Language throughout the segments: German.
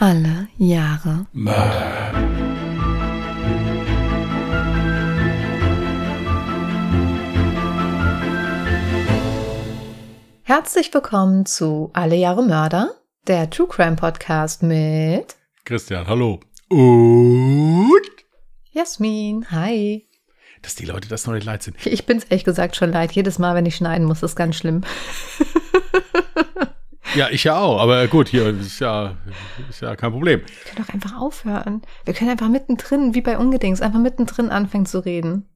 Alle Jahre Mörder. Herzlich willkommen zu Alle Jahre Mörder, der True Crime Podcast mit Christian, hallo. Und? Jasmin. Hi. Dass die Leute das noch nicht leid sind. Ich bin's ehrlich gesagt schon leid. Jedes Mal, wenn ich schneiden muss, ist ganz schlimm. Ja, ich ja auch, aber gut, hier ist ja, ist ja kein Problem. Wir können doch einfach aufhören. Wir können einfach mittendrin, wie bei Ungedings, einfach mittendrin anfangen zu reden.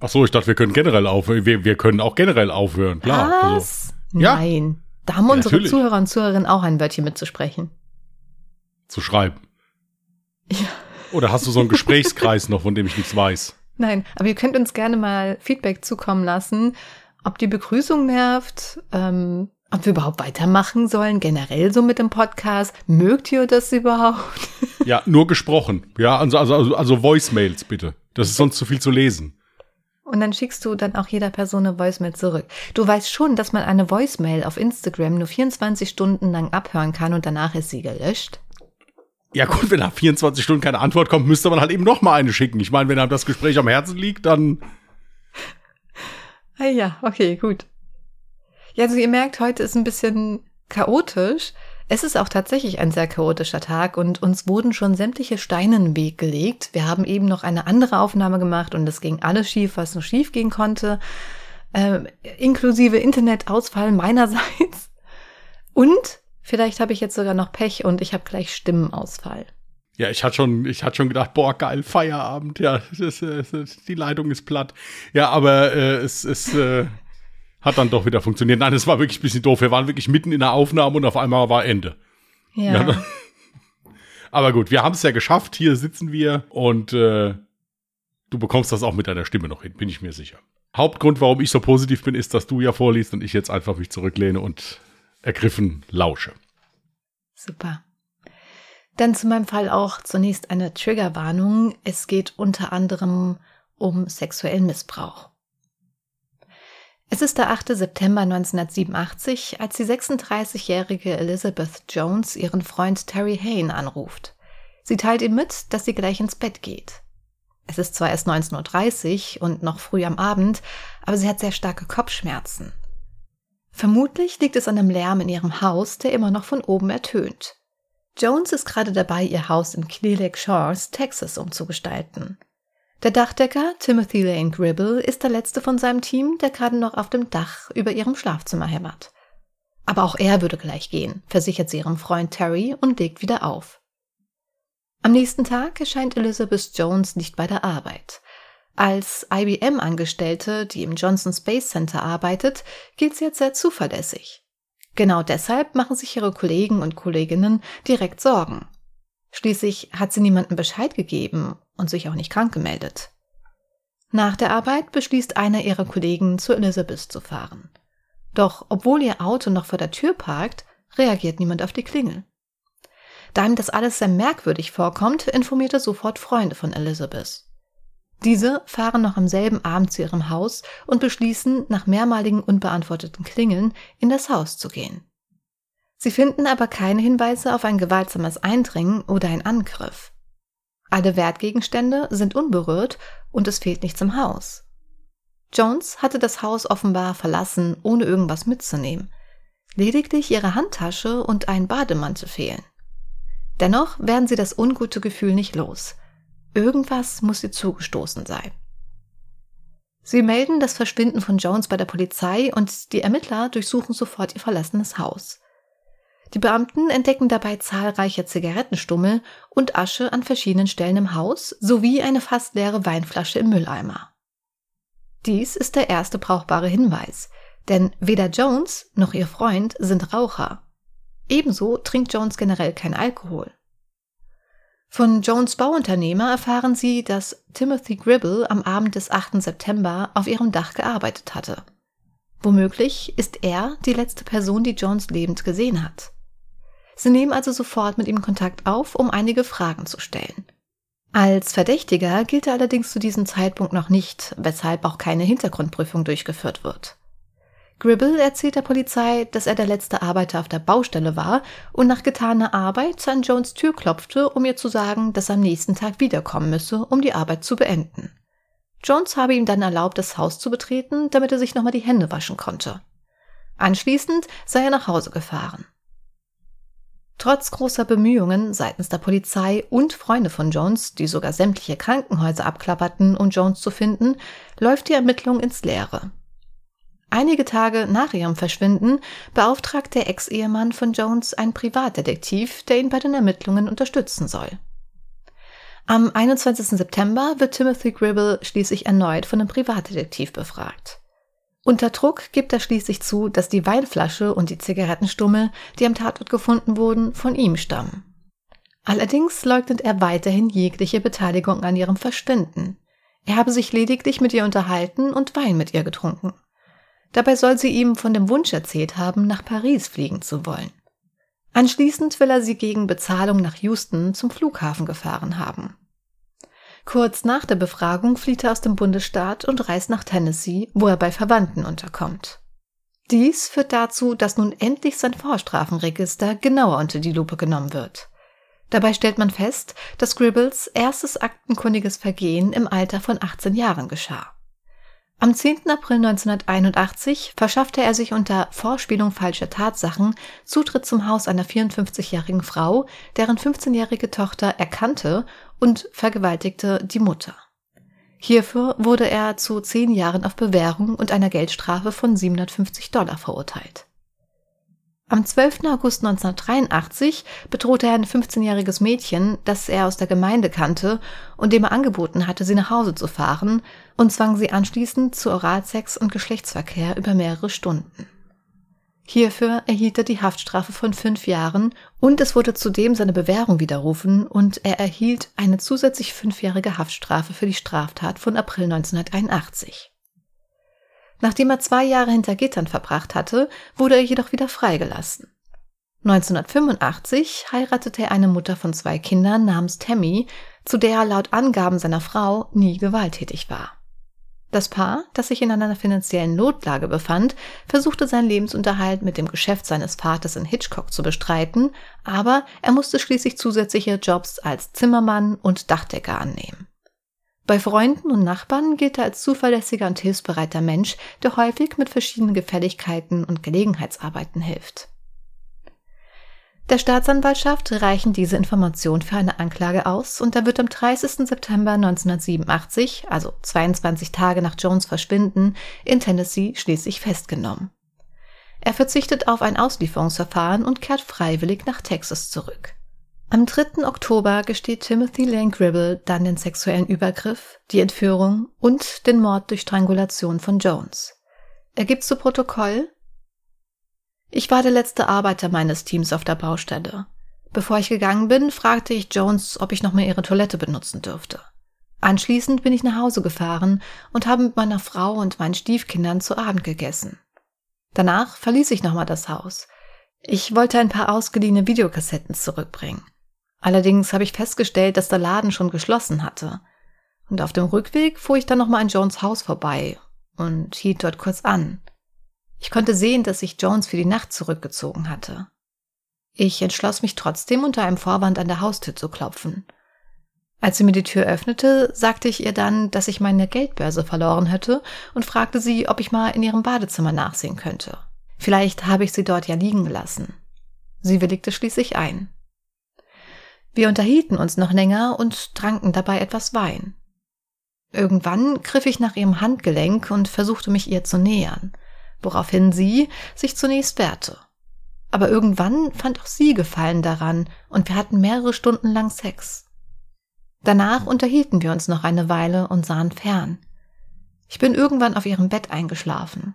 Ach so, ich dachte, wir können generell aufhören. Wir, wir können auch generell aufhören, klar. Also, Was? ja. Nein. Da haben Ja, unsere natürlich. Zuhörer und Zuhörerinnen auch ein Wörtchen mitzusprechen. zu schreiben. Ja. Oder hast du so einen Gesprächskreis noch, von dem ich nichts weiß? Nein, aber ihr könnt uns gerne mal Feedback zukommen lassen, ob die Begrüßung nervt, ähm, ob wir überhaupt weitermachen sollen, generell so mit dem Podcast. Mögt ihr das überhaupt? Ja, nur gesprochen. Ja, also, also, also, also Voicemails bitte. Das ist sonst zu viel zu lesen. Und dann schickst du dann auch jeder Person eine Voicemail zurück. Du weißt schon, dass man eine Voicemail auf Instagram nur 24 Stunden lang abhören kann und danach ist sie gelöscht. Ja gut, wenn nach 24 Stunden keine Antwort kommt, müsste man halt eben noch mal eine schicken. Ich meine, wenn einem das Gespräch am Herzen liegt, dann Ah ja, okay, gut. Ja, also ihr merkt, heute ist ein bisschen chaotisch. Es ist auch tatsächlich ein sehr chaotischer Tag und uns wurden schon sämtliche Steine in den Weg gelegt. Wir haben eben noch eine andere Aufnahme gemacht und es ging alles schief, was nur schief gehen konnte. Ähm, inklusive Internetausfall meinerseits. Und vielleicht habe ich jetzt sogar noch Pech und ich habe gleich Stimmenausfall. Ja, ich hatte schon, ich hatte schon gedacht, boah, geil, Feierabend, ja, das, äh, das, die Leitung ist platt. Ja, aber äh, es, es äh, hat dann doch wieder funktioniert. Nein, es war wirklich ein bisschen doof. Wir waren wirklich mitten in der Aufnahme und auf einmal war Ende. Ja. Ja, Aber gut, wir haben es ja geschafft. Hier sitzen wir und äh, du bekommst das auch mit deiner Stimme noch hin, bin ich mir sicher. Hauptgrund, warum ich so positiv bin, ist, dass du ja vorliest und ich jetzt einfach mich zurücklehne und ergriffen lausche. Super. Dann zu meinem Fall auch zunächst eine Triggerwarnung. Es geht unter anderem um sexuellen Missbrauch. Es ist der 8. September 1987, als die 36-jährige Elizabeth Jones ihren Freund Terry Hayne anruft. Sie teilt ihm mit, dass sie gleich ins Bett geht. Es ist zwar erst 19.30 Uhr und noch früh am Abend, aber sie hat sehr starke Kopfschmerzen. Vermutlich liegt es an dem Lärm in ihrem Haus, der immer noch von oben ertönt. Jones ist gerade dabei, ihr Haus in Clear Lake Shores, Texas, umzugestalten. Der Dachdecker Timothy Lane Gribble ist der letzte von seinem Team, der gerade noch auf dem Dach über ihrem Schlafzimmer hämmert. Aber auch er würde gleich gehen, versichert sie ihrem Freund Terry und legt wieder auf. Am nächsten Tag erscheint Elizabeth Jones nicht bei der Arbeit. Als IBM-Angestellte, die im Johnson Space Center arbeitet, gilt sie als sehr zuverlässig. Genau deshalb machen sich ihre Kollegen und Kolleginnen direkt Sorgen. Schließlich hat sie niemandem Bescheid gegeben und sich auch nicht krank gemeldet. Nach der Arbeit beschließt einer ihrer Kollegen, zu Elizabeth zu fahren. Doch obwohl ihr Auto noch vor der Tür parkt, reagiert niemand auf die Klingel. Da ihm das alles sehr merkwürdig vorkommt, informiert er sofort Freunde von Elizabeth. Diese fahren noch am selben Abend zu ihrem Haus und beschließen, nach mehrmaligen unbeantworteten Klingeln in das Haus zu gehen. Sie finden aber keine Hinweise auf ein gewaltsames Eindringen oder ein Angriff. Alle Wertgegenstände sind unberührt und es fehlt nichts im Haus. Jones hatte das Haus offenbar verlassen, ohne irgendwas mitzunehmen. Lediglich ihre Handtasche und ein Bademantel fehlen. Dennoch werden sie das ungute Gefühl nicht los. Irgendwas muss ihr zugestoßen sein. Sie melden das Verschwinden von Jones bei der Polizei und die Ermittler durchsuchen sofort ihr verlassenes Haus. Die Beamten entdecken dabei zahlreiche Zigarettenstummel und Asche an verschiedenen Stellen im Haus sowie eine fast leere Weinflasche im Mülleimer. Dies ist der erste brauchbare Hinweis, denn weder Jones noch ihr Freund sind Raucher. Ebenso trinkt Jones generell kein Alkohol. Von Jones Bauunternehmer erfahren sie, dass Timothy Gribble am Abend des 8. September auf ihrem Dach gearbeitet hatte. Womöglich ist er die letzte Person, die Jones lebend gesehen hat. Sie nehmen also sofort mit ihm Kontakt auf, um einige Fragen zu stellen. Als Verdächtiger gilt er allerdings zu diesem Zeitpunkt noch nicht, weshalb auch keine Hintergrundprüfung durchgeführt wird. Gribble erzählt der Polizei, dass er der letzte Arbeiter auf der Baustelle war und nach getaner Arbeit an Jones Tür klopfte, um ihr zu sagen, dass er am nächsten Tag wiederkommen müsse, um die Arbeit zu beenden. Jones habe ihm dann erlaubt, das Haus zu betreten, damit er sich nochmal die Hände waschen konnte. Anschließend sei er nach Hause gefahren. Trotz großer Bemühungen seitens der Polizei und Freunde von Jones, die sogar sämtliche Krankenhäuser abklapperten, um Jones zu finden, läuft die Ermittlung ins Leere. Einige Tage nach ihrem Verschwinden beauftragt der Ex-Ehemann von Jones einen Privatdetektiv, der ihn bei den Ermittlungen unterstützen soll. Am 21. September wird Timothy Gribble schließlich erneut von einem Privatdetektiv befragt. Unter Druck gibt er schließlich zu, dass die Weinflasche und die Zigarettenstummel, die am Tatort gefunden wurden, von ihm stammen. Allerdings leugnet er weiterhin jegliche Beteiligung an ihrem Verschwinden. Er habe sich lediglich mit ihr unterhalten und Wein mit ihr getrunken. Dabei soll sie ihm von dem Wunsch erzählt haben, nach Paris fliegen zu wollen. Anschließend will er sie gegen Bezahlung nach Houston zum Flughafen gefahren haben. Kurz nach der Befragung flieht er aus dem Bundesstaat und reist nach Tennessee, wo er bei Verwandten unterkommt. Dies führt dazu, dass nun endlich sein Vorstrafenregister genauer unter die Lupe genommen wird. Dabei stellt man fest, dass Gribbles erstes aktenkundiges Vergehen im Alter von 18 Jahren geschah. Am 10. April 1981 verschaffte er sich unter Vorspielung falscher Tatsachen Zutritt zum Haus einer 54-jährigen Frau, deren 15-jährige Tochter erkannte und vergewaltigte die Mutter. Hierfür wurde er zu zehn Jahren auf Bewährung und einer Geldstrafe von 750 Dollar verurteilt. Am 12. August 1983 bedrohte er ein 15-jähriges Mädchen, das er aus der Gemeinde kannte und dem er angeboten hatte, sie nach Hause zu fahren, und zwang sie anschließend zu Oralsex und Geschlechtsverkehr über mehrere Stunden. Hierfür erhielt er die Haftstrafe von fünf Jahren und es wurde zudem seine Bewährung widerrufen und er erhielt eine zusätzlich fünfjährige Haftstrafe für die Straftat von April 1981. Nachdem er zwei Jahre hinter Gittern verbracht hatte, wurde er jedoch wieder freigelassen. 1985 heiratete er eine Mutter von zwei Kindern namens Tammy, zu der er laut Angaben seiner Frau nie gewalttätig war. Das Paar, das sich in einer finanziellen Notlage befand, versuchte seinen Lebensunterhalt mit dem Geschäft seines Vaters in Hitchcock zu bestreiten, aber er musste schließlich zusätzliche Jobs als Zimmermann und Dachdecker annehmen. Bei Freunden und Nachbarn gilt er als zuverlässiger und hilfsbereiter Mensch, der häufig mit verschiedenen Gefälligkeiten und Gelegenheitsarbeiten hilft. Der Staatsanwaltschaft reichen diese Informationen für eine Anklage aus und er wird am 30. September 1987, also 22 Tage nach Jones Verschwinden, in Tennessee schließlich festgenommen. Er verzichtet auf ein Auslieferungsverfahren und kehrt freiwillig nach Texas zurück. Am 3. Oktober gesteht Timothy Lane Gribble dann den sexuellen Übergriff, die Entführung und den Mord durch Strangulation von Jones. Er gibt zu Protokoll, ich war der letzte Arbeiter meines Teams auf der Baustelle. Bevor ich gegangen bin, fragte ich Jones, ob ich noch mal ihre Toilette benutzen dürfte. Anschließend bin ich nach Hause gefahren und habe mit meiner Frau und meinen Stiefkindern zu Abend gegessen. Danach verließ ich nochmal das Haus. Ich wollte ein paar ausgeliehene Videokassetten zurückbringen. Allerdings habe ich festgestellt, dass der Laden schon geschlossen hatte. Und auf dem Rückweg fuhr ich dann nochmal an Jones Haus vorbei und hielt dort kurz an. Ich konnte sehen, dass sich Jones für die Nacht zurückgezogen hatte. Ich entschloss mich trotzdem unter einem Vorwand an der Haustür zu klopfen. Als sie mir die Tür öffnete, sagte ich ihr dann, dass ich meine Geldbörse verloren hätte und fragte sie, ob ich mal in ihrem Badezimmer nachsehen könnte. Vielleicht habe ich sie dort ja liegen gelassen. Sie willigte schließlich ein. Wir unterhielten uns noch länger und tranken dabei etwas Wein. Irgendwann griff ich nach ihrem Handgelenk und versuchte mich ihr zu nähern, woraufhin sie sich zunächst wehrte. Aber irgendwann fand auch sie Gefallen daran und wir hatten mehrere Stunden lang Sex. Danach unterhielten wir uns noch eine Weile und sahen fern. Ich bin irgendwann auf ihrem Bett eingeschlafen.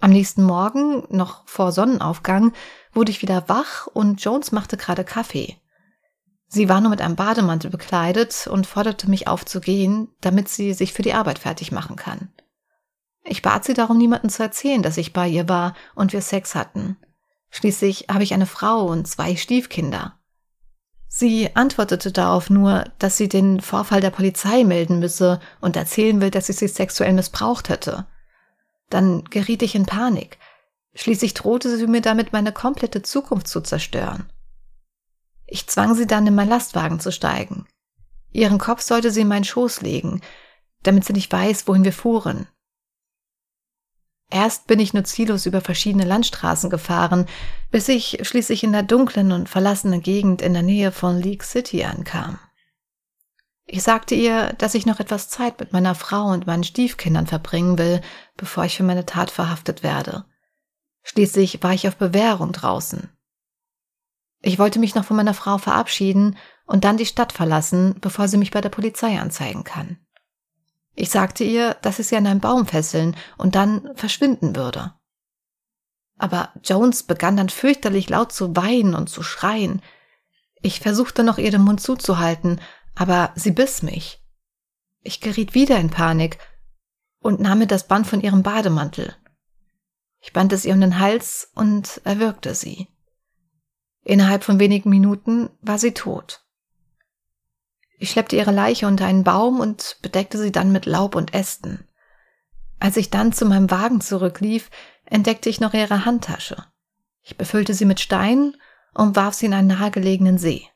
Am nächsten Morgen, noch vor Sonnenaufgang, wurde ich wieder wach und Jones machte gerade Kaffee. Sie war nur mit einem Bademantel bekleidet und forderte mich auf zu gehen, damit sie sich für die Arbeit fertig machen kann. Ich bat sie darum, niemandem zu erzählen, dass ich bei ihr war und wir Sex hatten. Schließlich habe ich eine Frau und zwei Stiefkinder. Sie antwortete darauf nur, dass sie den Vorfall der Polizei melden müsse und erzählen will, dass ich sie sexuell missbraucht hätte. Dann geriet ich in Panik. Schließlich drohte sie mir damit, meine komplette Zukunft zu zerstören. Ich zwang sie dann, in mein Lastwagen zu steigen. Ihren Kopf sollte sie in meinen Schoß legen, damit sie nicht weiß, wohin wir fuhren. Erst bin ich nur ziellos über verschiedene Landstraßen gefahren, bis ich schließlich in der dunklen und verlassenen Gegend in der Nähe von League City ankam. Ich sagte ihr, dass ich noch etwas Zeit mit meiner Frau und meinen Stiefkindern verbringen will, bevor ich für meine Tat verhaftet werde. Schließlich war ich auf Bewährung draußen. Ich wollte mich noch von meiner Frau verabschieden und dann die Stadt verlassen, bevor sie mich bei der Polizei anzeigen kann. Ich sagte ihr, dass ich sie an einen Baum fesseln und dann verschwinden würde. Aber Jones begann dann fürchterlich laut zu weinen und zu schreien. Ich versuchte noch ihr den Mund zuzuhalten, aber sie biss mich. Ich geriet wieder in Panik und nahm mir das Band von ihrem Bademantel. Ich band es ihr um den Hals und erwürgte sie. Innerhalb von wenigen Minuten war sie tot. Ich schleppte ihre Leiche unter einen Baum und bedeckte sie dann mit Laub und Ästen. Als ich dann zu meinem Wagen zurücklief, entdeckte ich noch ihre Handtasche. Ich befüllte sie mit Steinen und warf sie in einen nahegelegenen See.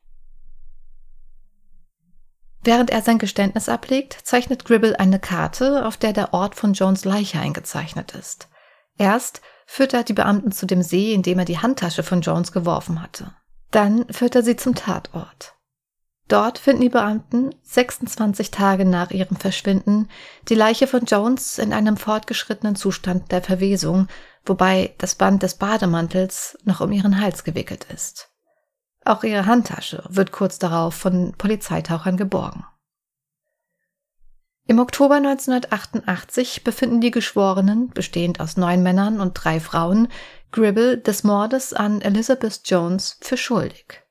Während er sein Geständnis ablegt, zeichnet Gribble eine Karte, auf der der Ort von Jones Leiche eingezeichnet ist. Erst führt er die Beamten zu dem See, in dem er die Handtasche von Jones geworfen hatte. Dann führt er sie zum Tatort. Dort finden die Beamten 26 Tage nach ihrem Verschwinden die Leiche von Jones in einem fortgeschrittenen Zustand der Verwesung, wobei das Band des Bademantels noch um ihren Hals gewickelt ist. Auch ihre Handtasche wird kurz darauf von Polizeitauchern geborgen. Im Oktober 1988 befinden die Geschworenen, bestehend aus neun Männern und drei Frauen, Gribble des Mordes an Elizabeth Jones für schuldig.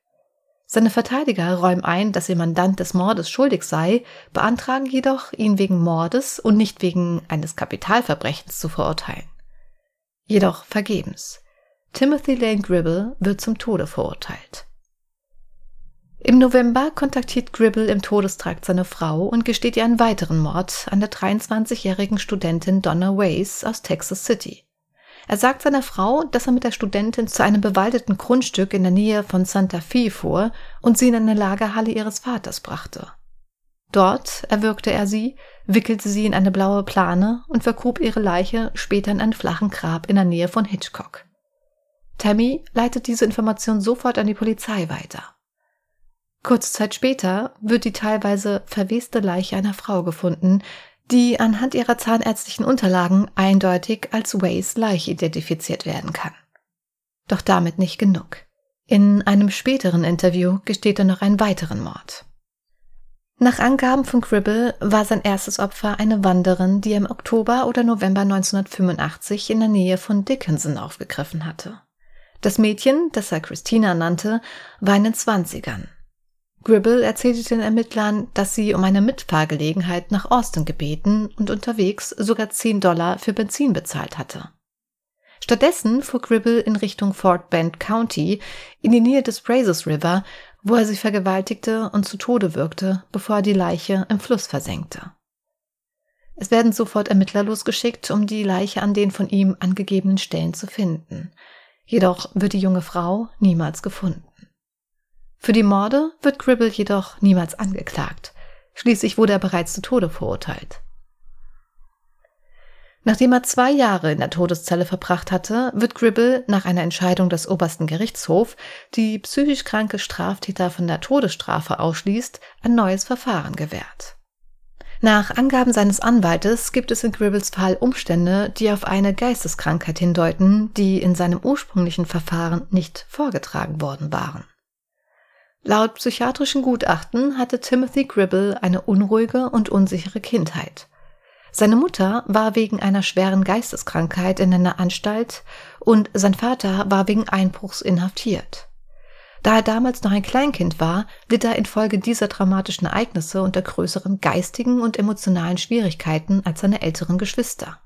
Seine Verteidiger räumen ein, dass ihr Mandant des Mordes schuldig sei, beantragen jedoch, ihn wegen Mordes und nicht wegen eines Kapitalverbrechens zu verurteilen. Jedoch vergebens. Timothy Lane Gribble wird zum Tode verurteilt. Im November kontaktiert Gribble im Todestrakt seine Frau und gesteht ihr einen weiteren Mord an der 23-jährigen Studentin Donna Ways aus Texas City. Er sagt seiner Frau, dass er mit der Studentin zu einem bewaldeten Grundstück in der Nähe von Santa Fe fuhr und sie in eine Lagerhalle ihres Vaters brachte. Dort erwürgte er sie, wickelte sie in eine blaue Plane und vergrub ihre Leiche später in einen flachen Grab in der Nähe von Hitchcock. Tammy leitet diese Information sofort an die Polizei weiter. Kurze Zeit später wird die teilweise verweste Leiche einer Frau gefunden, die anhand ihrer zahnärztlichen Unterlagen eindeutig als Ways Leiche identifiziert werden kann. Doch damit nicht genug. In einem späteren Interview gesteht er noch einen weiteren Mord. Nach Angaben von Gribble war sein erstes Opfer eine Wanderin, die er im Oktober oder November 1985 in der Nähe von Dickinson aufgegriffen hatte. Das Mädchen, das er Christina nannte, war in den Zwanzigern. Gribble erzählte den Ermittlern, dass sie um eine Mitfahrgelegenheit nach Austin gebeten und unterwegs sogar 10 Dollar für Benzin bezahlt hatte. Stattdessen fuhr Gribble in Richtung Fort Bend County in die Nähe des Brazos River, wo er sie vergewaltigte und zu Tode wirkte, bevor er die Leiche im Fluss versenkte. Es werden sofort Ermittler losgeschickt, um die Leiche an den von ihm angegebenen Stellen zu finden. Jedoch wird die junge Frau niemals gefunden. Für die Morde wird Gribble jedoch niemals angeklagt. Schließlich wurde er bereits zu Tode verurteilt. Nachdem er zwei Jahre in der Todeszelle verbracht hatte, wird Gribble nach einer Entscheidung des obersten Gerichtshofs, die psychisch kranke Straftäter von der Todesstrafe ausschließt, ein neues Verfahren gewährt. Nach Angaben seines Anwaltes gibt es in Gribbles Fall Umstände, die auf eine Geisteskrankheit hindeuten, die in seinem ursprünglichen Verfahren nicht vorgetragen worden waren. Laut psychiatrischen Gutachten hatte Timothy Gribble eine unruhige und unsichere Kindheit. Seine Mutter war wegen einer schweren Geisteskrankheit in einer Anstalt und sein Vater war wegen Einbruchs inhaftiert. Da er damals noch ein Kleinkind war, litt er infolge dieser dramatischen Ereignisse unter größeren geistigen und emotionalen Schwierigkeiten als seine älteren Geschwister.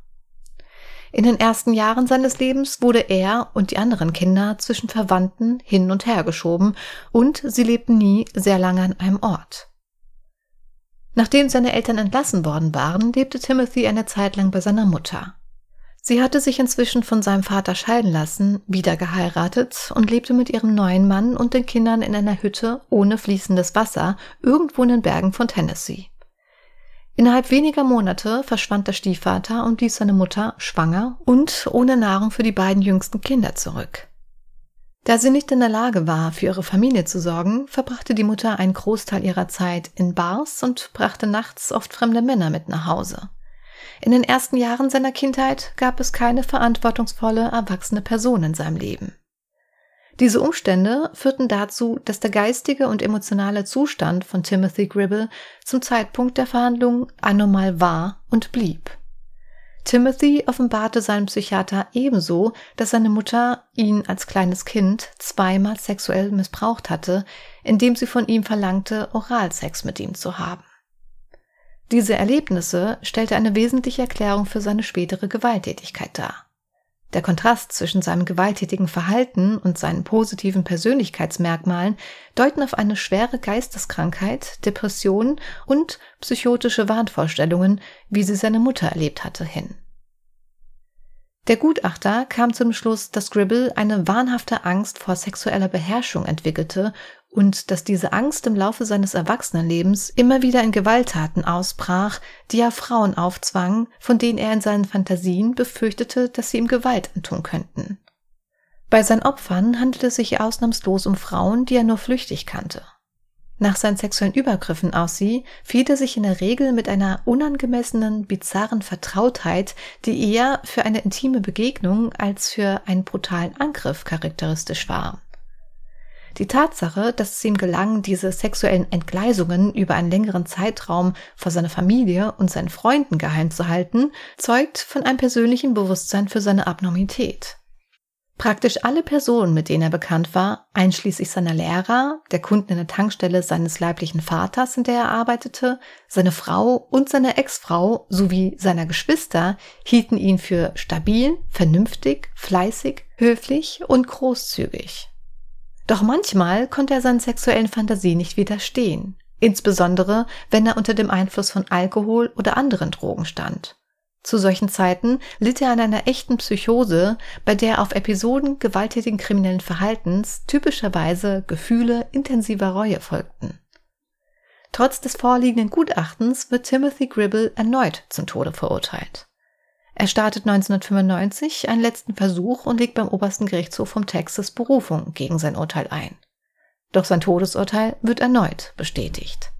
In den ersten Jahren seines Lebens wurde er und die anderen Kinder zwischen Verwandten hin und her geschoben und sie lebten nie sehr lange an einem Ort. Nachdem seine Eltern entlassen worden waren, lebte Timothy eine Zeit lang bei seiner Mutter. Sie hatte sich inzwischen von seinem Vater scheiden lassen, wieder geheiratet und lebte mit ihrem neuen Mann und den Kindern in einer Hütte ohne fließendes Wasser irgendwo in den Bergen von Tennessee. Innerhalb weniger Monate verschwand der Stiefvater und ließ seine Mutter schwanger und ohne Nahrung für die beiden jüngsten Kinder zurück. Da sie nicht in der Lage war, für ihre Familie zu sorgen, verbrachte die Mutter einen Großteil ihrer Zeit in Bars und brachte nachts oft fremde Männer mit nach Hause. In den ersten Jahren seiner Kindheit gab es keine verantwortungsvolle, erwachsene Person in seinem Leben. Diese Umstände führten dazu, dass der geistige und emotionale Zustand von Timothy Gribble zum Zeitpunkt der Verhandlungen anormal war und blieb. Timothy offenbarte seinem Psychiater ebenso, dass seine Mutter ihn als kleines Kind zweimal sexuell missbraucht hatte, indem sie von ihm verlangte, Oralsex mit ihm zu haben. Diese Erlebnisse stellte eine wesentliche Erklärung für seine spätere Gewalttätigkeit dar. Der Kontrast zwischen seinem gewalttätigen Verhalten und seinen positiven Persönlichkeitsmerkmalen deuten auf eine schwere Geisteskrankheit, Depression und psychotische Wahnvorstellungen, wie sie seine Mutter erlebt hatte, hin. Der Gutachter kam zum Schluss, dass Gribble eine wahnhafte Angst vor sexueller Beherrschung entwickelte und dass diese Angst im Laufe seines Erwachsenenlebens immer wieder in Gewalttaten ausbrach, die er Frauen aufzwang, von denen er in seinen Fantasien befürchtete, dass sie ihm Gewalt antun könnten. Bei seinen Opfern handelte es sich ausnahmslos um Frauen, die er nur flüchtig kannte. Nach seinen sexuellen Übergriffen aus sie fiel er sich in der Regel mit einer unangemessenen, bizarren Vertrautheit, die eher für eine intime Begegnung als für einen brutalen Angriff charakteristisch war. Die Tatsache, dass es ihm gelang, diese sexuellen Entgleisungen über einen längeren Zeitraum vor seiner Familie und seinen Freunden geheim zu halten, zeugt von einem persönlichen Bewusstsein für seine Abnormität. Praktisch alle Personen, mit denen er bekannt war, einschließlich seiner Lehrer, der Kunden in der Tankstelle seines leiblichen Vaters, in der er arbeitete, seine Frau und seine Ex-Frau sowie seiner Geschwister, hielten ihn für stabil, vernünftig, fleißig, höflich und großzügig. Doch manchmal konnte er seinen sexuellen Fantasien nicht widerstehen, insbesondere wenn er unter dem Einfluss von Alkohol oder anderen Drogen stand. Zu solchen Zeiten litt er an einer echten Psychose, bei der auf Episoden gewalttätigen kriminellen Verhaltens typischerweise Gefühle intensiver Reue folgten. Trotz des vorliegenden Gutachtens wird Timothy Gribble erneut zum Tode verurteilt. Er startet 1995 einen letzten Versuch und legt beim obersten Gerichtshof vom Texas Berufung gegen sein Urteil ein. Doch sein Todesurteil wird erneut bestätigt.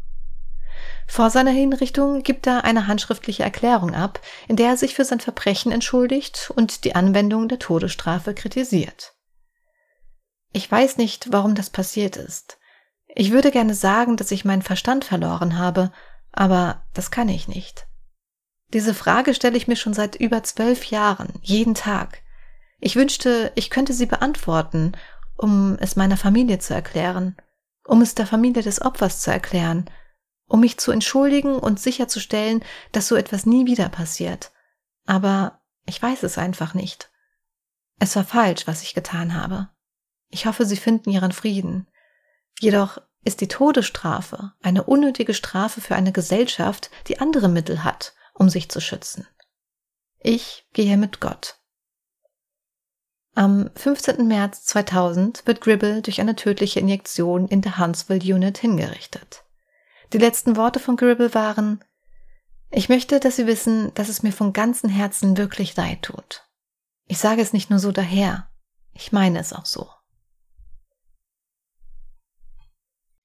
Vor seiner Hinrichtung gibt er eine handschriftliche Erklärung ab, in der er sich für sein Verbrechen entschuldigt und die Anwendung der Todesstrafe kritisiert. Ich weiß nicht, warum das passiert ist. Ich würde gerne sagen, dass ich meinen Verstand verloren habe, aber das kann ich nicht. Diese Frage stelle ich mir schon seit über zwölf Jahren, jeden Tag. Ich wünschte, ich könnte sie beantworten, um es meiner Familie zu erklären, um es der Familie des Opfers zu erklären, um mich zu entschuldigen und sicherzustellen, dass so etwas nie wieder passiert. Aber ich weiß es einfach nicht. Es war falsch, was ich getan habe. Ich hoffe, Sie finden Ihren Frieden. Jedoch ist die Todesstrafe eine unnötige Strafe für eine Gesellschaft, die andere Mittel hat, um sich zu schützen. Ich gehe mit Gott. Am 15. März 2000 wird Gribble durch eine tödliche Injektion in der Huntsville Unit hingerichtet. Die letzten Worte von Gribble waren, ich möchte, dass Sie wissen, dass es mir von ganzem Herzen wirklich leid tut. Ich sage es nicht nur so daher, ich meine es auch so.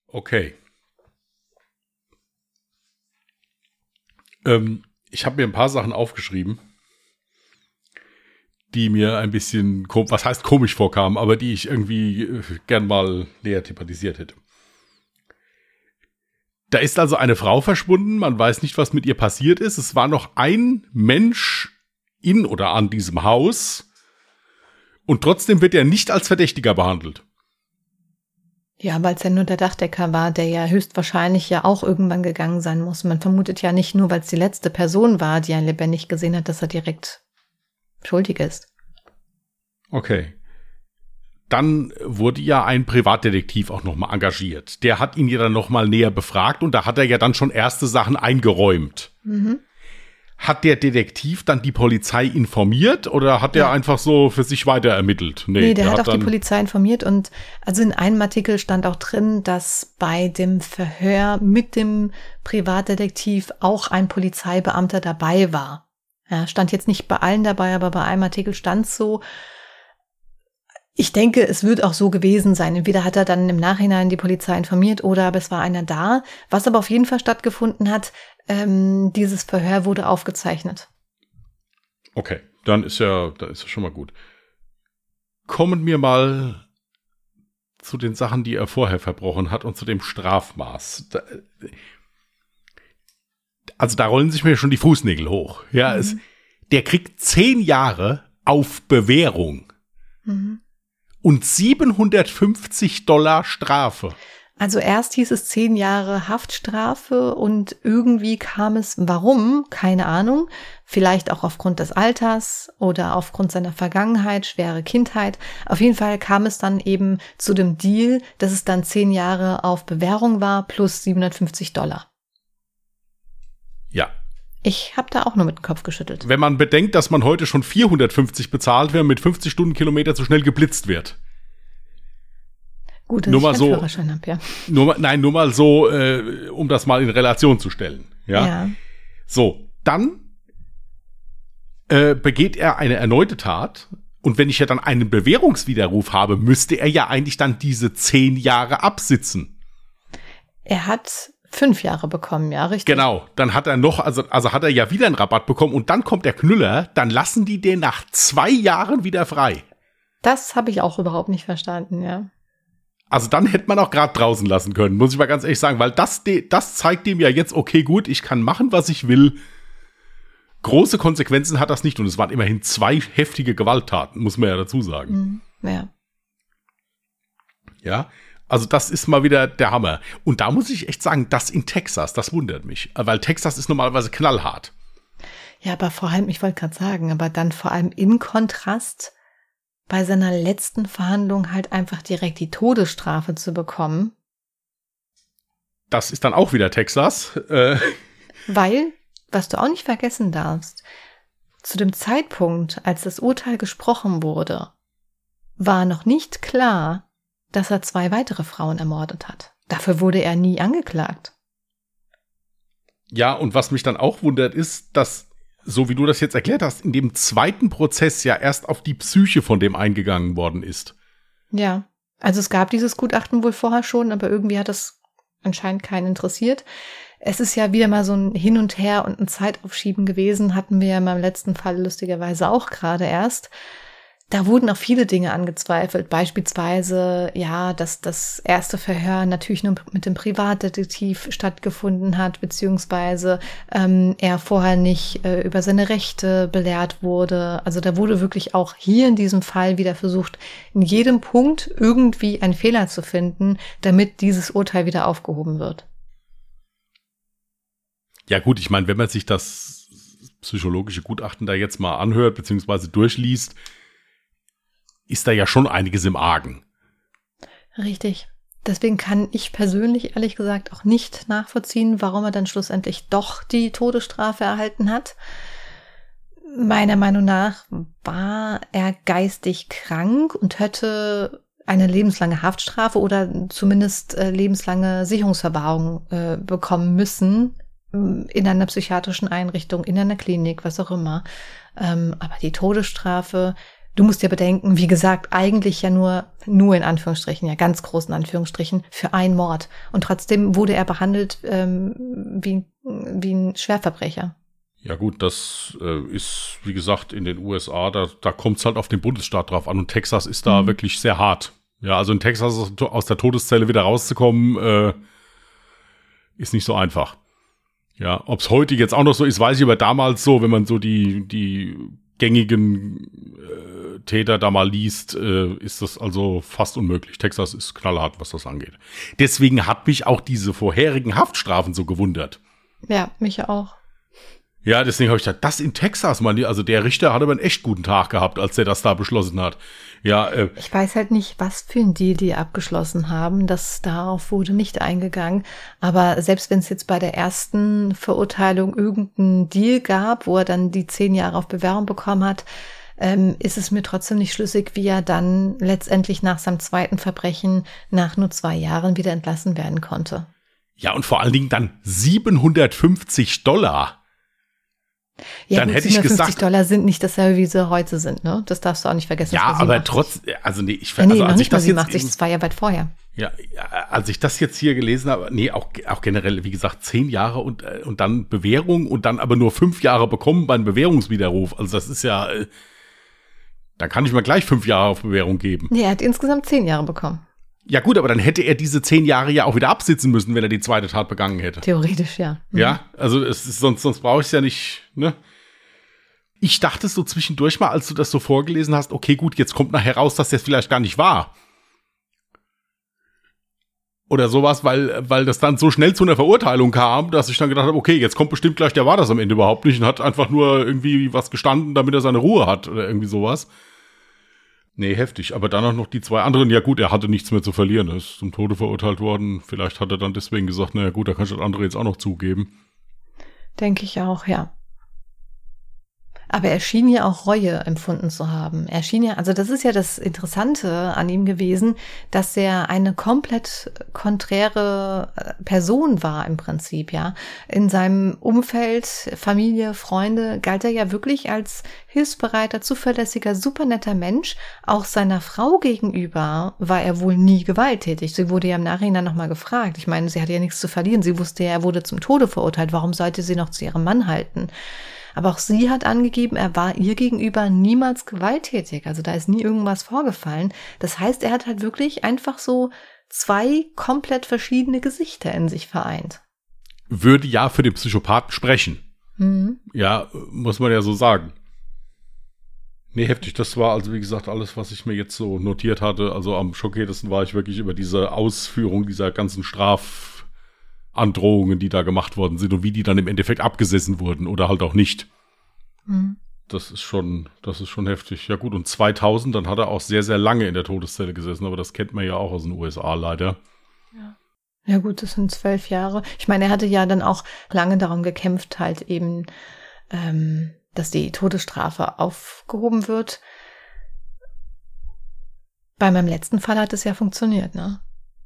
Okay. Ähm, ich habe mir ein paar Sachen aufgeschrieben, die mir ein bisschen, was heißt komisch vorkamen, aber die ich irgendwie äh, gern mal näher thematisiert hätte. Da ist also eine Frau verschwunden, man weiß nicht, was mit ihr passiert ist. Es war noch ein Mensch in oder an diesem Haus und trotzdem wird er nicht als Verdächtiger behandelt. Ja, weil es ja nur der Dachdecker war, der ja höchstwahrscheinlich ja auch irgendwann gegangen sein muss. Man vermutet ja nicht nur, weil es die letzte Person war, die er lebendig gesehen hat, dass er direkt schuldig ist. Okay. Dann wurde ja ein Privatdetektiv auch nochmal engagiert. Der hat ihn ja dann nochmal näher befragt und da hat er ja dann schon erste Sachen eingeräumt. Mhm. Hat der Detektiv dann die Polizei informiert oder hat der Ja. einfach so für sich weiter ermittelt? Nee, der, hat auch die Polizei informiert und also in einem Artikel stand auch drin, dass bei dem Verhör mit dem Privatdetektiv auch ein Polizeibeamter dabei war. Ja, stand jetzt nicht bei allen dabei, aber bei einem Artikel stand so. Ich denke, es wird auch so gewesen sein. Entweder hat er dann im Nachhinein die Polizei informiert oder aber es war einer da. Was aber auf jeden Fall stattgefunden hat, ähm, dieses Verhör wurde aufgezeichnet. Okay, dann ist ja, dann ist ja schon mal gut. Kommen wir mal zu den Sachen, die er vorher verbrochen hat und zu dem Strafmaß. Da, also da rollen sich mir schon die Fußnägel hoch. Ja, es, der kriegt zehn Jahre auf Bewährung Mhm. Und 750 Dollar Strafe. Also erst hieß es zehn Jahre Haftstrafe und irgendwie kam es, warum, keine Ahnung, vielleicht auch aufgrund des Alters oder aufgrund seiner Vergangenheit, schwere Kindheit. Auf jeden Fall kam es dann eben zu dem Deal, dass es dann zehn Jahre auf Bewährung war plus 750 Dollar. Ja, Ich habe da auch nur mit dem Kopf geschüttelt. wenn man bedenkt, dass man heute schon 450 bezahlt, wenn mit 50 Stundenkilometer zu schnell geblitzt wird. Gut, dass Nur mal so- Führerschein hab, ja. Nur mal, nein, nur mal so, äh, um das mal in Relation zu stellen. Ja. ja. So, dann äh, begeht er eine erneute Tat. Und wenn ich ja dann einen Bewährungswiderruf habe, müsste er ja eigentlich dann diese zehn Jahre absitzen. Er hat fünf Jahre bekommen, ja, richtig. Genau. Dann hat er noch, also, also hat er ja wieder einen Rabatt bekommen und dann kommt der Knüller, dann lassen die den nach zwei Jahren wieder frei. Das habe ich auch überhaupt nicht verstanden, ja. Also dann hätte man auch gerade draußen lassen können, muss ich mal ganz ehrlich sagen, weil das, das zeigt dem ja jetzt, okay, gut, ich kann machen, was ich will. Große Konsequenzen hat das nicht und es waren immerhin zwei heftige Gewalttaten, muss man ja dazu sagen. Mhm. Ja. Ja, also das ist mal wieder der Hammer. Und da muss ich echt sagen, das in Texas, das wundert mich, weil Texas ist normalerweise knallhart. Ja, aber vor allem, ich wollte gerade sagen, aber dann vor allem in Kontrast bei seiner letzten Verhandlung halt einfach direkt die Todesstrafe zu bekommen, Das ist dann auch wieder Texas. Äh, weil, was du auch nicht vergessen darfst, zu dem Zeitpunkt, als das Urteil gesprochen wurde, war noch nicht klar, dass er zwei weitere Frauen ermordet hat. Dafür wurde er nie angeklagt. ja, und was mich dann auch wundert, ist, dass, so wie du das jetzt erklärt hast, in dem zweiten Prozess ja erst auf die Psyche von dem eingegangen worden ist. Ja, also es gab dieses Gutachten wohl vorher schon, aber irgendwie hat das anscheinend keinen interessiert. Es ist ja wieder mal so ein Hin und Her und ein Zeitaufschieben gewesen, hatten wir ja in meinem letzten Fall lustigerweise auch gerade erst. Da wurden auch viele Dinge angezweifelt, beispielsweise, ja, dass das erste Verhör natürlich nur mit dem Privatdetektiv stattgefunden hat, beziehungsweise ähm, er vorher nicht äh, über seine Rechte belehrt wurde. Also da wurde wirklich auch hier in diesem Fall wieder versucht, in jedem Punkt irgendwie einen Fehler zu finden, damit dieses Urteil wieder aufgehoben wird. Ja gut, ich meine, wenn man sich das psychologische Gutachten da jetzt mal anhört, beziehungsweise durchliest, ist da ja schon einiges im Argen. Richtig. Deswegen kann ich persönlich ehrlich gesagt auch nicht nachvollziehen, warum er dann schlussendlich doch die Todesstrafe erhalten hat. Meiner Meinung nach war er geistig krank und hätte eine lebenslange Haftstrafe oder zumindest äh, lebenslange Sicherungsverwahrung äh, bekommen müssen ähm, in einer psychiatrischen Einrichtung, in einer Klinik, was auch immer. Ähm, aber die Todesstrafe, du musst ja bedenken, wie gesagt, eigentlich ja nur, nur in Anführungsstrichen, ja ganz großen Anführungsstrichen, für einen Mord. Und trotzdem wurde er behandelt ähm, wie, wie ein Schwerverbrecher. Ja gut, das äh, ist, wie gesagt, in den USA, da, da kommt es halt auf den Bundesstaat drauf an und Texas ist da Mhm. wirklich sehr hart. Ja, also in Texas aus- der Todeszelle wieder rauszukommen, äh, ist nicht so einfach. Ja, ob es heute jetzt auch noch so ist, weiß ich aber damals so, wenn man so die, die gängigen äh, Täter da mal liest, äh, ist das also fast unmöglich. Texas ist knallhart, was das angeht. Deswegen hat mich auch diese vorherigen Haftstrafen so gewundert. Ja, mich auch. Ja, deswegen habe ich gedacht, das in Texas, man, also der Richter hatte aber einen echt guten Tag gehabt, als der das da beschlossen hat. Ja, äh, ich weiß halt nicht, was für ein Deal die abgeschlossen haben. Das darauf wurde nicht eingegangen. Aber selbst wenn es jetzt bei der ersten Verurteilung irgendeinen Deal gab, wo er dann die zehn Jahre auf Bewährung bekommen hat, ähm, ist es mir trotzdem nicht schlüssig, wie er dann letztendlich nach seinem zweiten Verbrechen nach nur zwei Jahren wieder entlassen werden konnte. Ja, und vor allen Dingen dann 750 Dollar. Ja, dann gut, hätte ich gesagt, Dollar sind nicht dasselbe, wie sie heute sind, ne? Das darfst du auch nicht vergessen. Ja, aber trotz, also nee, ich ja, nee, also, als ich das jetzt 80, das war ja weit vorher. Ja, als ich das jetzt hier gelesen habe, nee, auch, auch generell, wie gesagt, zehn Jahre und, äh, und dann Bewährung und dann aber nur fünf Jahre bekommen beim Bewährungswiderruf. Also das ist ja, äh, da kann ich mal gleich fünf Jahre auf Bewährung geben. Nee, er hat insgesamt zehn Jahre bekommen. Ja gut, aber dann hätte er diese zehn Jahre ja auch wieder absitzen müssen, wenn er die zweite Tat begangen hätte. Theoretisch, ja. Mhm. Ja, also es ist, sonst, sonst brauche ich es ja nicht, ne? Ich dachte so zwischendurch mal, als du das so vorgelesen hast, okay, gut, jetzt kommt nachher raus, dass das vielleicht gar nicht war. Oder sowas, weil, weil das dann so schnell zu einer Verurteilung kam, dass ich dann gedacht habe, okay, jetzt kommt bestimmt gleich, der war das am Ende überhaupt nicht und hat einfach nur irgendwie was gestanden, damit er seine Ruhe hat oder irgendwie sowas. Nee, heftig. Aber dann auch noch die zwei anderen. Ja gut, er hatte nichts mehr zu verlieren. Er ist zum Tode verurteilt worden. Vielleicht hat er dann deswegen gesagt, naja gut, da kann ich das andere jetzt auch noch zugeben. Denke ich auch, ja. Aber er schien ja auch Reue empfunden zu haben. Er schien ja, also das ist ja das Interessante an ihm gewesen, dass er eine komplett konträre äh, Person war im Prinzip, ja. In seinem Umfeld, Familie, Freunde galt er ja wirklich als hilfsbereiter, zuverlässiger, supernetter Mensch. Auch seiner Frau gegenüber war er wohl nie gewalttätig. Sie wurde ja im Nachhinein nochmal gefragt. Ich meine, sie hatte ja nichts zu verlieren. Sie wusste ja, er wurde zum Tode verurteilt. Warum sollte sie noch zu ihrem Mann halten? Aber auch sie hat angegeben, er war ihr gegenüber niemals gewalttätig. Also da ist nie irgendwas vorgefallen. Das heißt, er hat halt wirklich einfach so zwei komplett verschiedene Gesichter in sich vereint. Würde ja für den Psychopathen sprechen. Mhm. Ja, muss man ja so sagen. Nee, heftig. Das war also, wie gesagt, alles, was ich mir jetzt so notiert hatte. Also am schockiertesten war ich wirklich über diese Ausführung dieser ganzen Straf- Androhungen, die da gemacht worden sind und wie die dann im Endeffekt abgesessen wurden oder halt auch nicht. Mhm. Das ist schon, das ist schon heftig. Ja gut, und 2000, dann hat er auch sehr, sehr lange in der Todeszelle gesessen, aber das kennt man ja auch aus den USA leider. Ja. Ja gut, das sind zwölf Jahre. Ich meine, er hatte ja dann auch lange darum gekämpft, halt eben, ähm, dass die Todesstrafe aufgehoben wird. Bei meinem letzten Fall hat es ja funktioniert, ne?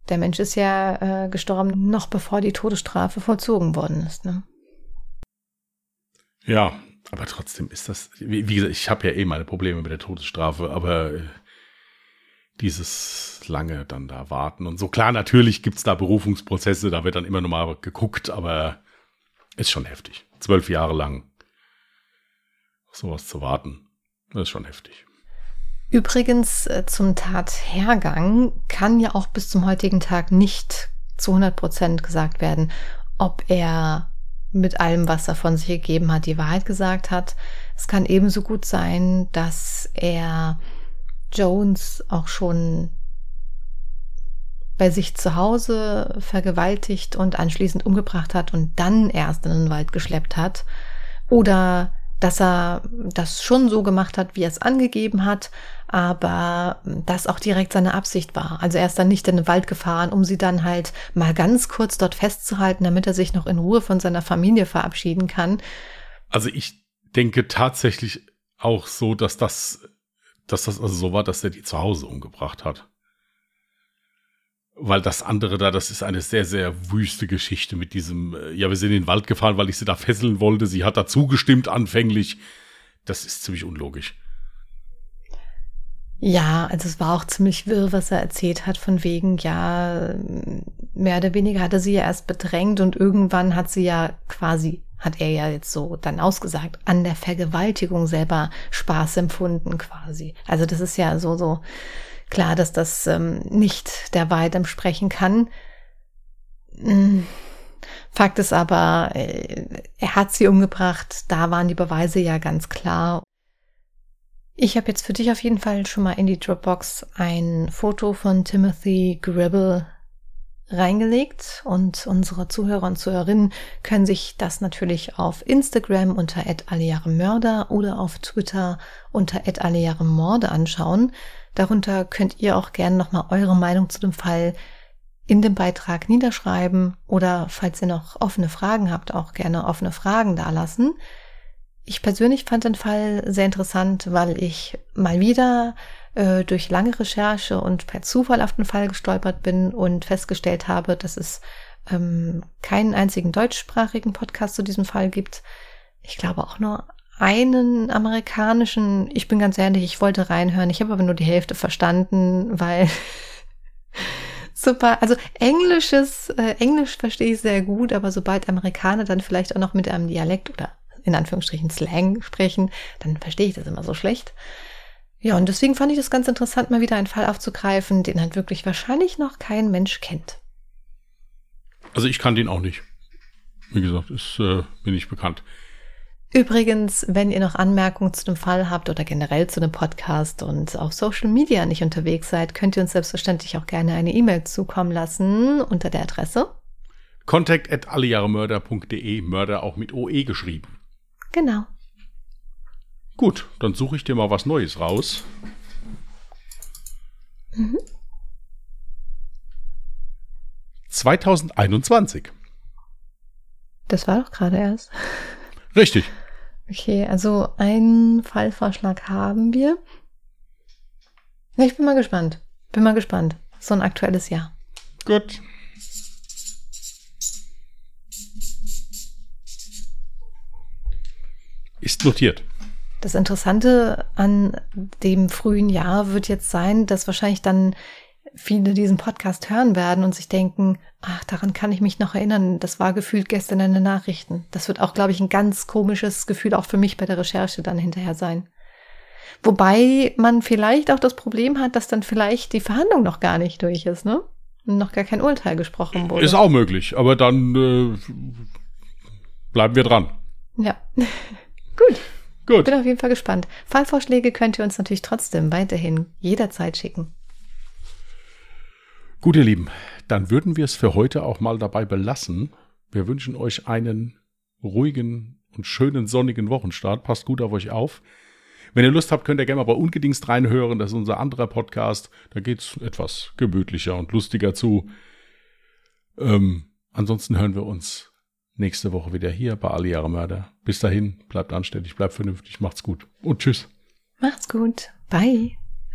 Der Mensch ist ja äh, gestorben, noch bevor die Todesstrafe vollzogen worden ist. Ne? Ja, aber trotzdem ist das, wie, wie gesagt, ich habe ja eh meine Probleme mit der Todesstrafe, aber äh, dieses lange dann da warten und so. Klar, natürlich gibt's da Berufungsprozesse, da wird dann immer nochmal geguckt, aber ist schon heftig. Zwölf Jahre lang sowas zu warten, das ist schon heftig. Übrigens äh, zum Tathergang kann ja auch bis zum heutigen Tag nicht zu 100 Prozent gesagt werden, ob er mit allem, was er von sich gegeben hat, die Wahrheit gesagt hat. Es kann ebenso gut sein, dass er Jones auch schon bei sich zu Hause vergewaltigt und anschließend umgebracht hat und dann erst in den Wald geschleppt hat. Oder dass er das schon so gemacht hat, wie er es angegeben hat, aber das auch direkt seine Absicht war. Also er ist dann nicht in den Wald gefahren, um sie dann halt mal ganz kurz dort festzuhalten, damit er sich noch in Ruhe von seiner Familie verabschieden kann. Also ich denke tatsächlich auch so, dass das, dass das also so war, dass er die zu Hause umgebracht hat. Weil das andere da, das ist eine sehr, sehr wüste Geschichte mit diesem, äh, ja, wir sind in den Wald gefahren, weil ich sie da fesseln wollte. Sie hat da zugestimmt anfänglich. Das ist ziemlich unlogisch. Ja, also es war auch ziemlich wirr, was er erzählt hat, von wegen, ja, mehr oder weniger hat er sie ja erst bedrängt und irgendwann hat sie ja quasi, hat er ja jetzt so dann ausgesagt, an der Vergewaltigung selber Spaß empfunden quasi. Also das ist ja so, so klar, dass das ähm, nicht der Wahrheit entsprechen kann. Hm. Fakt ist aber, äh, er hat sie umgebracht, da waren die Beweise ja ganz klar. Ich habe jetzt für dich auf jeden Fall schon mal in die Dropbox ein Foto von Timothy Gribble reingelegt und unsere Zuhörer und Zuhörerinnen können sich das natürlich auf Instagram unter Mörder oder auf Twitter unter Morde anschauen. Darunter könnt ihr auch gerne nochmal eure Meinung zu dem Fall in dem Beitrag niederschreiben oder falls ihr noch offene Fragen habt, auch gerne offene Fragen dalassen. Ich persönlich fand den Fall sehr interessant, weil ich mal wieder äh, durch lange Recherche und per Zufall auf den Fall gestolpert bin und festgestellt habe, dass es ähm, keinen einzigen deutschsprachigen Podcast zu diesem Fall gibt. Ich glaube auch nur einen amerikanischen. Ich bin ganz ehrlich, ich wollte reinhören. Ich habe aber nur die Hälfte verstanden, weil super. Also Englisches, äh, Englisch verstehe ich sehr gut, aber sobald Amerikaner dann vielleicht auch noch mit einem Dialekt oder in Anführungsstrichen Slang sprechen, dann verstehe ich das immer so schlecht. Ja, und deswegen fand ich das ganz interessant, mal wieder einen Fall aufzugreifen, den halt wirklich wahrscheinlich noch kein Mensch kennt. Also ich kann den auch nicht. Wie gesagt, ist äh, mir nicht bekannt. Übrigens, wenn ihr noch Anmerkungen zu dem Fall habt oder generell zu dem Podcast und auf Social Media nicht unterwegs seid, könnt ihr uns selbstverständlich auch gerne eine E-Mail zukommen lassen unter der Adresse contact at allejahremörder.de, Mörder auch mit OE geschrieben. Genau. Gut, dann suche ich dir mal was Neues raus. Mhm. 2021. Das war doch gerade erst. Richtig. Okay, also einen Fallvorschlag haben wir. Ich bin mal gespannt. Bin mal gespannt. So ein aktuelles Jahr. Gut. Ist notiert. Das Interessante an dem frühen Jahr wird jetzt sein, dass wahrscheinlich dann viele diesen Podcast hören werden und sich denken, ach, daran kann ich mich noch erinnern, das war gefühlt gestern in den Nachrichten. Das wird auch, glaube ich, ein ganz komisches Gefühl auch für mich bei der Recherche dann hinterher sein. Wobei man vielleicht auch das Problem hat, dass dann vielleicht die Verhandlung noch gar nicht durch ist, ne? Und noch gar kein Urteil gesprochen wurde. Ist auch möglich, aber dann äh, bleiben wir dran. Ja. Gut. Gut. Bin auf jeden Fall gespannt. Fallvorschläge könnt ihr uns natürlich trotzdem weiterhin jederzeit schicken. Gut, ihr Lieben, dann würden wir es für heute auch mal dabei belassen. Wir wünschen euch einen ruhigen und schönen sonnigen Wochenstart. Passt gut auf euch auf. Wenn ihr Lust habt, könnt ihr gerne mal bei Ungedingst reinhören. Das ist unser anderer Podcast. Da geht es etwas gemütlicher und lustiger zu. Ähm, ansonsten hören wir uns nächste Woche wieder hier bei Alle Jahre Mörder. Bis dahin, bleibt anständig, bleibt vernünftig, macht's gut und tschüss. Macht's gut. Bye.